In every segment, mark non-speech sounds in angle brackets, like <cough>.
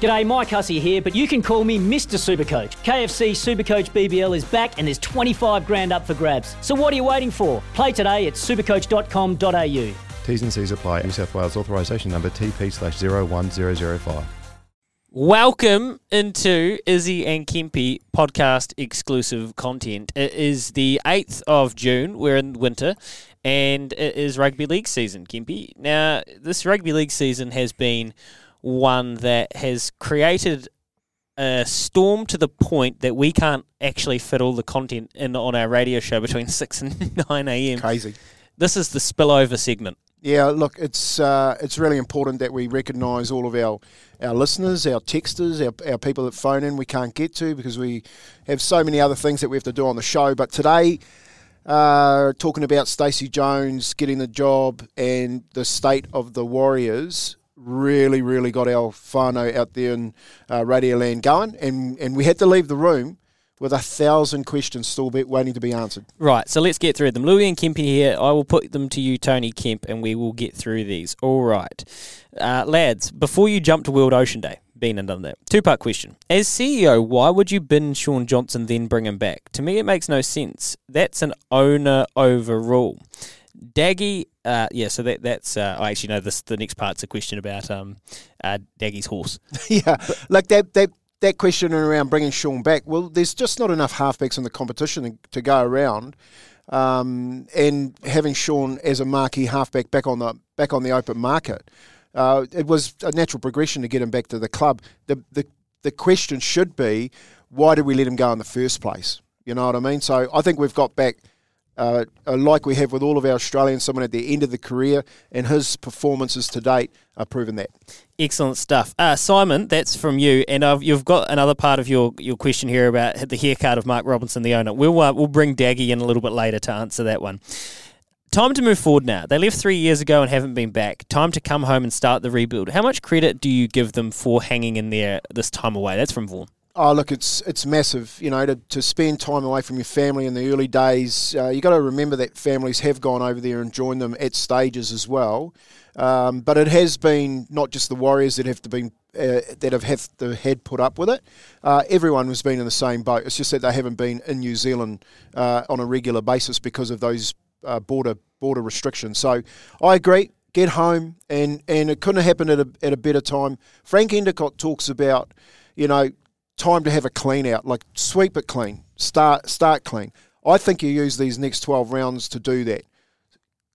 G'day, Mike Hussey here, but you can call me Mr. Supercoach. KFC Supercoach BBL is back and there's 25 grand up for grabs. So what are you waiting for? Play today at supercoach.com.au. T's and C's apply. New South Wales authorisation number TP slash 01005. Welcome into Izzy and Kempy podcast exclusive content. It is the 8th of June. We're in winter and it is rugby league season, Kempy. Now, this rugby league season has been one that has created a storm to the point that we can't actually fit all the content in on our radio show between <laughs> 6 and 9 a.m. Crazy. This is the spillover segment. Yeah, look, it's uh, it's really important that we recognise all of our, our listeners, our texters, our, our people that phone in we can't get to because we have so many other things that we have to do on the show. But today, uh, talking about Stacey Jones getting the job and the state of the Warriors, really, really got our whānau out there in uh, Radio Land going, and, and we had to leave the room with a thousand questions still waiting to be answered. Right, so let's get through them. Louis and Kempy here. I will put them to you, Tony Kemp, and we will get through these. All right. Uh, lads, before you jump to World Ocean Day, been and done that. Two part question. As CEO, why would you bin Shaun Johnson then bring him back? To me, it makes no sense. That's an owner overrule. Daggy, uh, yeah. So that that's. Uh, I actually know this. The next part's a question about um, uh, Daggy's horse. <laughs> yeah, like that that that question around bringing Shaun back. Well, there's just not enough halfbacks in the competition to go around, um, and having Shaun as a marquee halfback back on the back on the open market, uh, it was a natural progression to get him back to the club. The the the question should be, why did we let him go in the first place? You know what I mean? So I think we've got back uh, like we have with all of our Australians, someone at the end of the career, and his performances to date are proven that. Excellent stuff. Uh, Simon, that's from you, and uh, you've got another part of your, your question here about the haircut of Mark Robinson, the owner. We'll, uh, we'll bring Daggy in a little bit later to answer that one. Time to move forward now. They left three years ago and haven't been back. Time to come home and start the rebuild. How much credit do you give them for hanging in there this time away? That's from Vaughan. Oh, look, it's it's massive. You know, to, to spend time away from your family in the early days, uh, you got to remember that families have gone over there and joined them at stages as well. Um, but it has been not just the Warriors that have been uh, that have had the head put up with it. Uh, everyone has been in the same boat. It's just that they haven't been in New Zealand uh, on a regular basis because of those uh, border border restrictions. So I agree. Get home, and, and it couldn't have happened at a, at a better time. Frank Endacott talks about, you know, time to have a clean out, like sweep it clean, start start clean. I think you use these next 12 rounds to do that.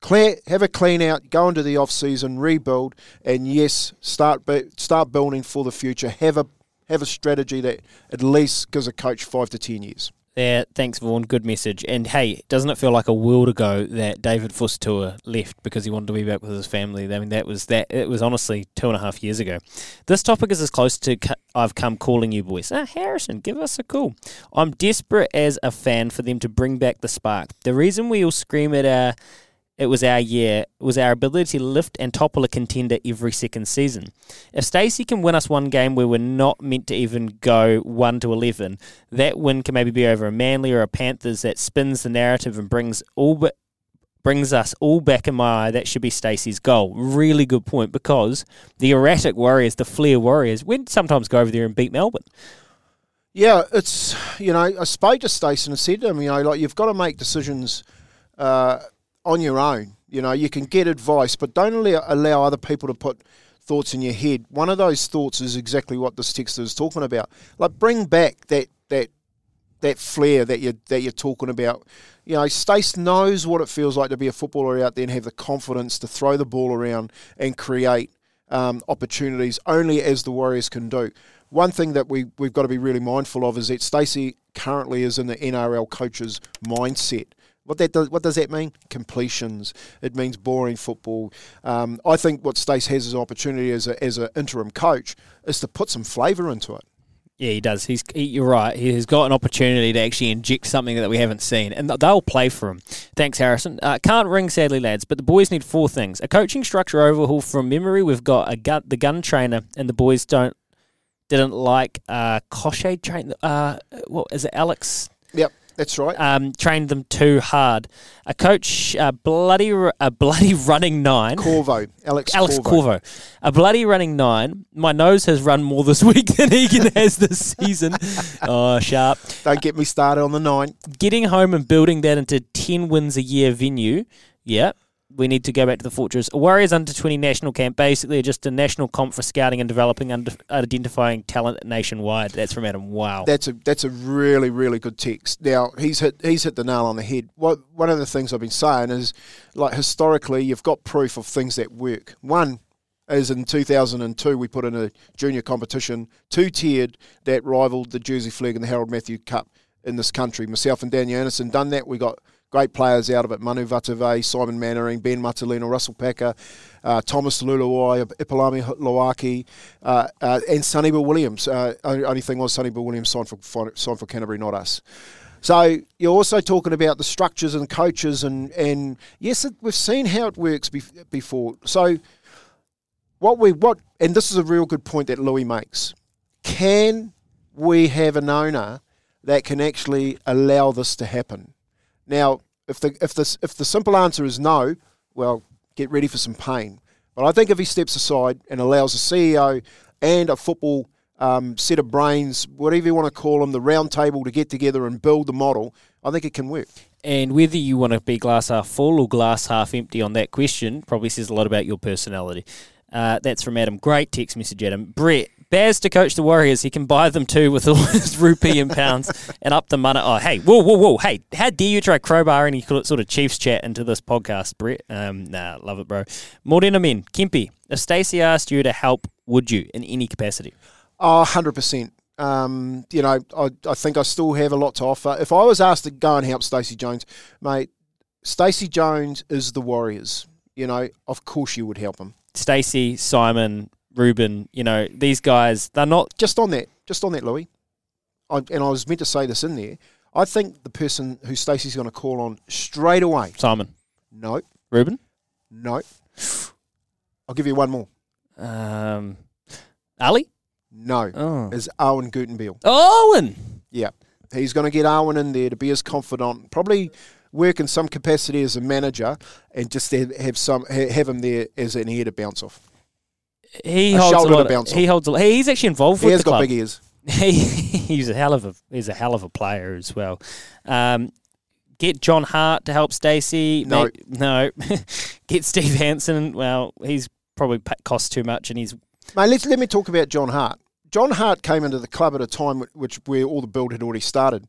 Clear, have a clean out, go into the off season, rebuild, and yes, start start building for the future. Have a have a strategy that at least gives a coach five to ten years. Yeah, thanks, Vaughan. Good message. And hey, doesn't it feel like a world ago that David Fusitu'a left because he wanted to be back with his family? I mean, that was that. It was honestly two and a half years ago. This topic is as close to I've come calling you boys. Ah, Harrison, give us a call. I'm desperate as a fan for them to bring back the spark. The reason we all scream at our it was our year, it was our ability to lift and topple a contender every second season. If Stacey can win us one game where we're not meant to even go 1 to 11, that win can maybe be over a Manly or a Panthers that spins the narrative and brings all but brings us all back in my eye. That should be Stacey's goal. Really good point because the erratic Warriors, the flair Warriors, would sometimes go over there and beat Melbourne. Yeah, it's you know I spoke to Stacey and said to him, you know, like you've got to make decisions. Uh, on your own. You know, you can get advice, but don't allow, allow other people to put thoughts in your head. One of those thoughts is exactly what this texter is talking about. Like, bring back that that that flair that you that you're talking about. You know, Stace knows what it feels like to be a footballer out there and have the confidence to throw the ball around and create um, opportunities only as the Warriors can do. One thing that we we've got to be really mindful of is that Stacey currently is in the NRL coach's mindset. What that does, what does that mean? Completions. It means boring football. Um, I think what Stace has as an opportunity as a, as an interim coach is to put some flavour into it. Yeah, he does. He's he, you're right. He has got an opportunity to actually inject something that we haven't seen, and they'll play for him. Thanks, Harrison. Uh, can't ring, sadly, lads. But the boys need four things: a coaching structure overhaul from memory. We've got a gun, the gun trainer, and the boys don't didn't like uh, Cochet train. Uh, what is it, Alex? Yep. That's right. Um, trained them too hard. A coach, a bloody, a bloody <laughs> running nine. Corvo, Alex. Alex Corvo. Corvo, a bloody running nine. My nose has run more this <laughs> week than Egan has this season. <laughs> Oh, sharp. Don't get me started on the nine. Getting home and building that into ten wins a year venue. Yeah, we need to go back to the Fortress. A Warriors under 20 national camp, basically just a national comp for scouting and developing and identifying talent nationwide. That's from Adam. Wow. That's a that's a really really good text. Now he's hit he's hit the nail on the head. What one of the things I've been saying is like historically you've got proof of things that work. One is in 2002 we put in a junior competition, two tiered that rivaled the Jersey Flegg and the Harold Matthew Cup in this country. Myself and Daniel Anderson done that. We got great players out of it. Manu Vatuvei, Simon Mannering, Ben Matulino, Russell Packer, uh, Thomas Leuluai, Epalahame Lauaki, uh, uh, and Sonny Bill Williams. Uh, only thing was Sonny Bill Williams signed for, signed for Canterbury, not us. So you're also talking about the structures and coaches, and, and yes, we've seen how it works before. So what we what, and this is a real good point that Louis makes. Can we have an owner that can actually allow this to happen? Now, if the if the if the simple answer is no, well, get ready for some pain. But I think if he steps aside and allows a CEO and a football um, set of brains, whatever you want to call them, the round table to get together and build the model, I think it can work. And whether you want to be glass half full or glass half empty on that question probably says a lot about your personality. Uh, that's from Adam. Great text message, Adam. Brett, Baz to coach the Warriors. He can buy them too with all <laughs> his rupee and pounds and up the money. Oh, hey, whoa, whoa, whoa. Hey, how dare you try crowbar any sort of Chiefs chat into this podcast, Brett? Um, nah, love it, bro. Morena men, Kempy, if Stacey asked you to help, would you in any capacity? Oh, 100%. Um, you know, I, I think I still have a lot to offer. If I was asked to go and help Stacey Jones, mate, Stacey Jones is the Warriors. You know, of course you would help him. Stacey, Simon, Ruben, you know, these guys, they're not. Just on that, just on that, Louis. I, and I was meant to say this in there. I think the person who Stacey's going to call on straight away. Simon. No. Ruben. No. I'll give you one more. Um, Ali. No. Oh. Is Awen Guttenbeil. Owen. Yeah. He's going to get Owen in there to be his confidant. Probably work in some capacity as a manager, and just have some have him there as an ear to bounce off he a holds a lot. Of, he holds. A, he's actually involved he with the club. He has got big ears. <laughs> He, he's a hell of a he's a hell of a player as well. Um, get John Hart to help Stacey. No, no. <laughs> get Steve Hansen. Well, he's probably cost too much, and he's. Mate, let's let me talk about John Hart. John Hart came into the club at a time which where all the build had already started.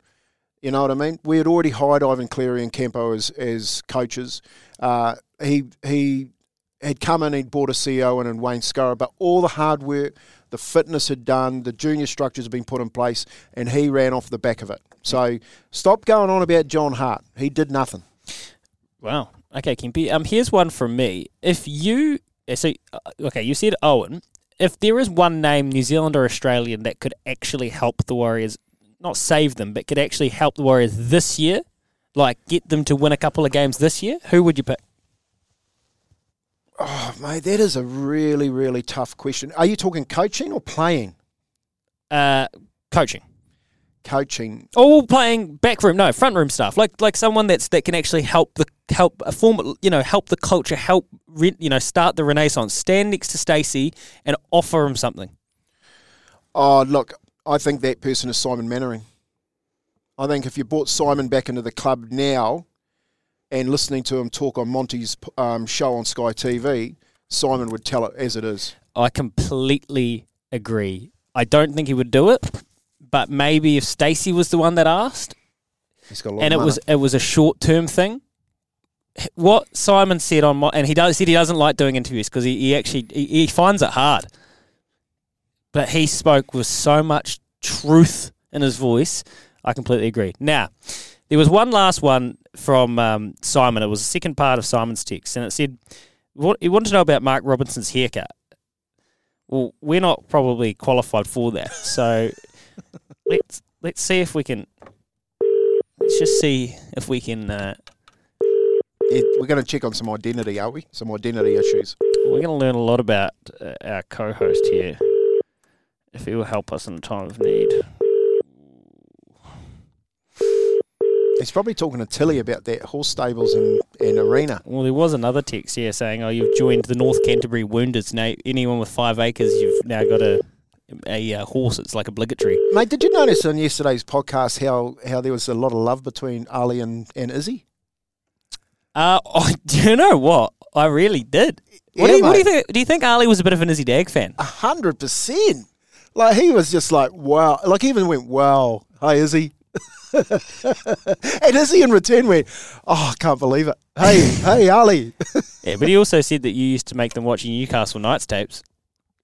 You know what I mean? We had already hired Ivan Cleary and Campo as as coaches. Uh, he he had come in, he'd bought a CEO in and Wayne Scurrah, but all the hard work, the fitness had done, the junior structures had been put in place, and he ran off the back of it. So stop going on about John Hart. He did nothing. Wow. Okay, Kempy. Um, here's one from me. If you eh, so uh, okay, you said Owen. If there is one name, New Zealand or Australian, that could actually help the Warriors, not save them, but could actually help the Warriors this year, like get them to win a couple of games this year, who would you pick? Oh, mate, that is a really, really tough question. Are you talking coaching or playing? Uh, coaching. Coaching. Oh, playing back room, no, front room stuff. Like like someone that's that can actually help the help a form, you know, help the culture, help re, you know, start the renaissance. Stand next to Stacey and offer him something. Oh, look, I think that person is Simon Mannering. I think if you brought Simon back into the club now, and listening to him talk on Monty's um, show on Sky TV, Simon would tell it as it is. I completely agree. I don't think he would do it, but maybe if Stacey was the one that asked, He's got a lot and it was it was a short term thing. What Simon said on and he does said he doesn't like doing interviews because he, he actually he, he finds it hard. But he spoke with so much truth in his voice. I completely agree. Now, there was one last one from um, Simon. It was the second part of Simon's text, and it said what he wanted to know about Mark Robinson's haircut. Well, we're not probably qualified for that, so <laughs> let's let's see if we can. Let's just see if we can. Uh, Yeah, we're going to check on some identity, are we? Some identity issues. we're going to learn a lot about uh, our co-host here. If he will help us in a time of need. He's probably talking to Tilly about that horse stables and, and arena. Well, there was another text here saying, "Oh, you've joined the North Canterbury Woundeds. Now, anyone with five acres, you've now got a a uh, horse. It's like obligatory." Mate, did you notice on yesterday's podcast how, how there was a lot of love between Ali and, and Izzy? Uh, <laughs> oh, do you know what? I really did. What, Yeah, do, you, what do you think? Do you think Ali was a bit of an Izzy Dag fan? A hundred percent. Like he was just like, wow. Like he even went, wow. Hi, Izzy. And Izzy in return went, oh, I can't believe it. Hey, <laughs> hey, Ali. Yeah, but he also said that you used to make them watch Newcastle Knights tapes.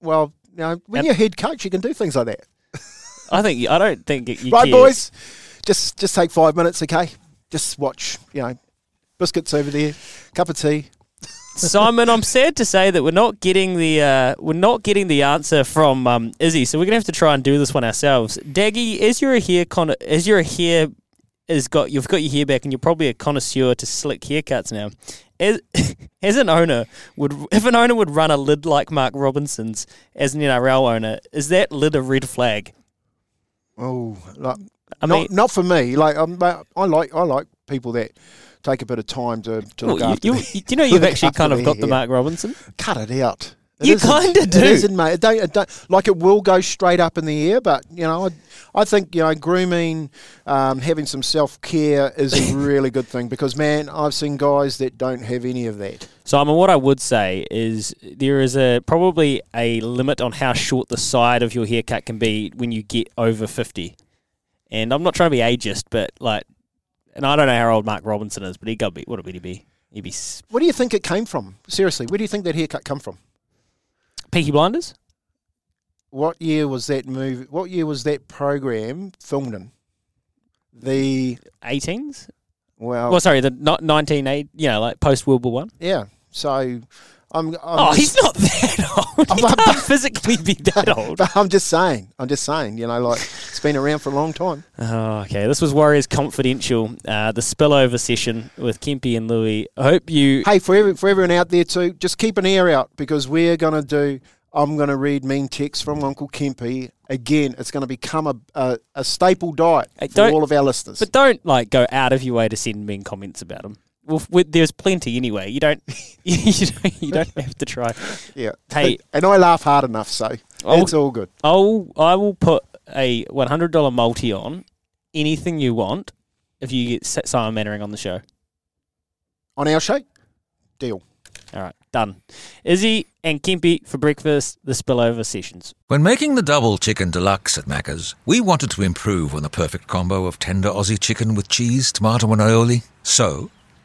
well, you know, when And- you're head coach, you can do things like that. I think I don't think you right, cared. boys? Just just take five minutes, okay? Just watch, you know, biscuits over there, cup of tea. Simon, I'm sad to say that we're not getting the uh, we're not getting the answer from um, Izzy, so we're gonna have to try and do this one ourselves. Daggy, as you're a hair con- as you're a hair is got you've got your hair back, and you're probably a connoisseur to slick haircuts now. As, <laughs> as an owner, would if an owner would run a lid like Mark Robinson's as an NRL owner, is that lid a red flag? Oh, like, I not mean, not for me. Like um, I like I like people that take a bit of time to, to look well, after. you, their- you, <laughs> you know you've <laughs> actually kind of got the. Mark Robinson. Cut it out. It You kinda do. isn't, mate. It don't, it don't, like it will go straight up in the air, but you know, I, I think you know, grooming, um, having some self care is a <laughs> really good thing because man, I've seen guys that don't have any of that. So I mean, what I would say is there is a probably a limit on how short the side of your haircut can be when you get over fifty. And I'm not trying to be ageist, but like, and I don't know how old Mark Robinson is, but he got be what would he be? He'd be Where do you think it came from? Seriously, where do you think that haircut come from? Peaky Blinders. What year was that movie? What year was that program filmed in? The 18s. well, Well, sorry, the not 1980. You know, like post World War One. yeah. So I'm. I'm Oh, he's not that <laughs> old. He I'm- can't <laughs> physically be that <laughs> old. I'm just saying. I'm just saying. You know, like it's been around for a long time. Oh, okay. This was Warriors Confidential, uh, the spillover session with Kempy and Louis. I hope you. Hey, for every, for everyone out there too, just keep an ear out because we're going to do. I'm going to read mean texts from Uncle Kempy again. It's going to become a, a, a staple diet Hey, for all of our listeners. But don't like go out of your way to send mean comments about them. Well, f- there's plenty anyway. You don't, <laughs> you don't, you don't have to try. yeah. Hey. and I laugh hard enough, so I'll- it's all good. I'll, I will put a one hundred dollar multi on anything you want if you get Sa- Simon Mannering on the show. On our show, deal. All right, done. Izzy and Kempy for breakfast. The spillover sessions. When making the double chicken deluxe at Macca's, we wanted to improve on the perfect combo of tender Aussie chicken with cheese, tomato, and aioli. So,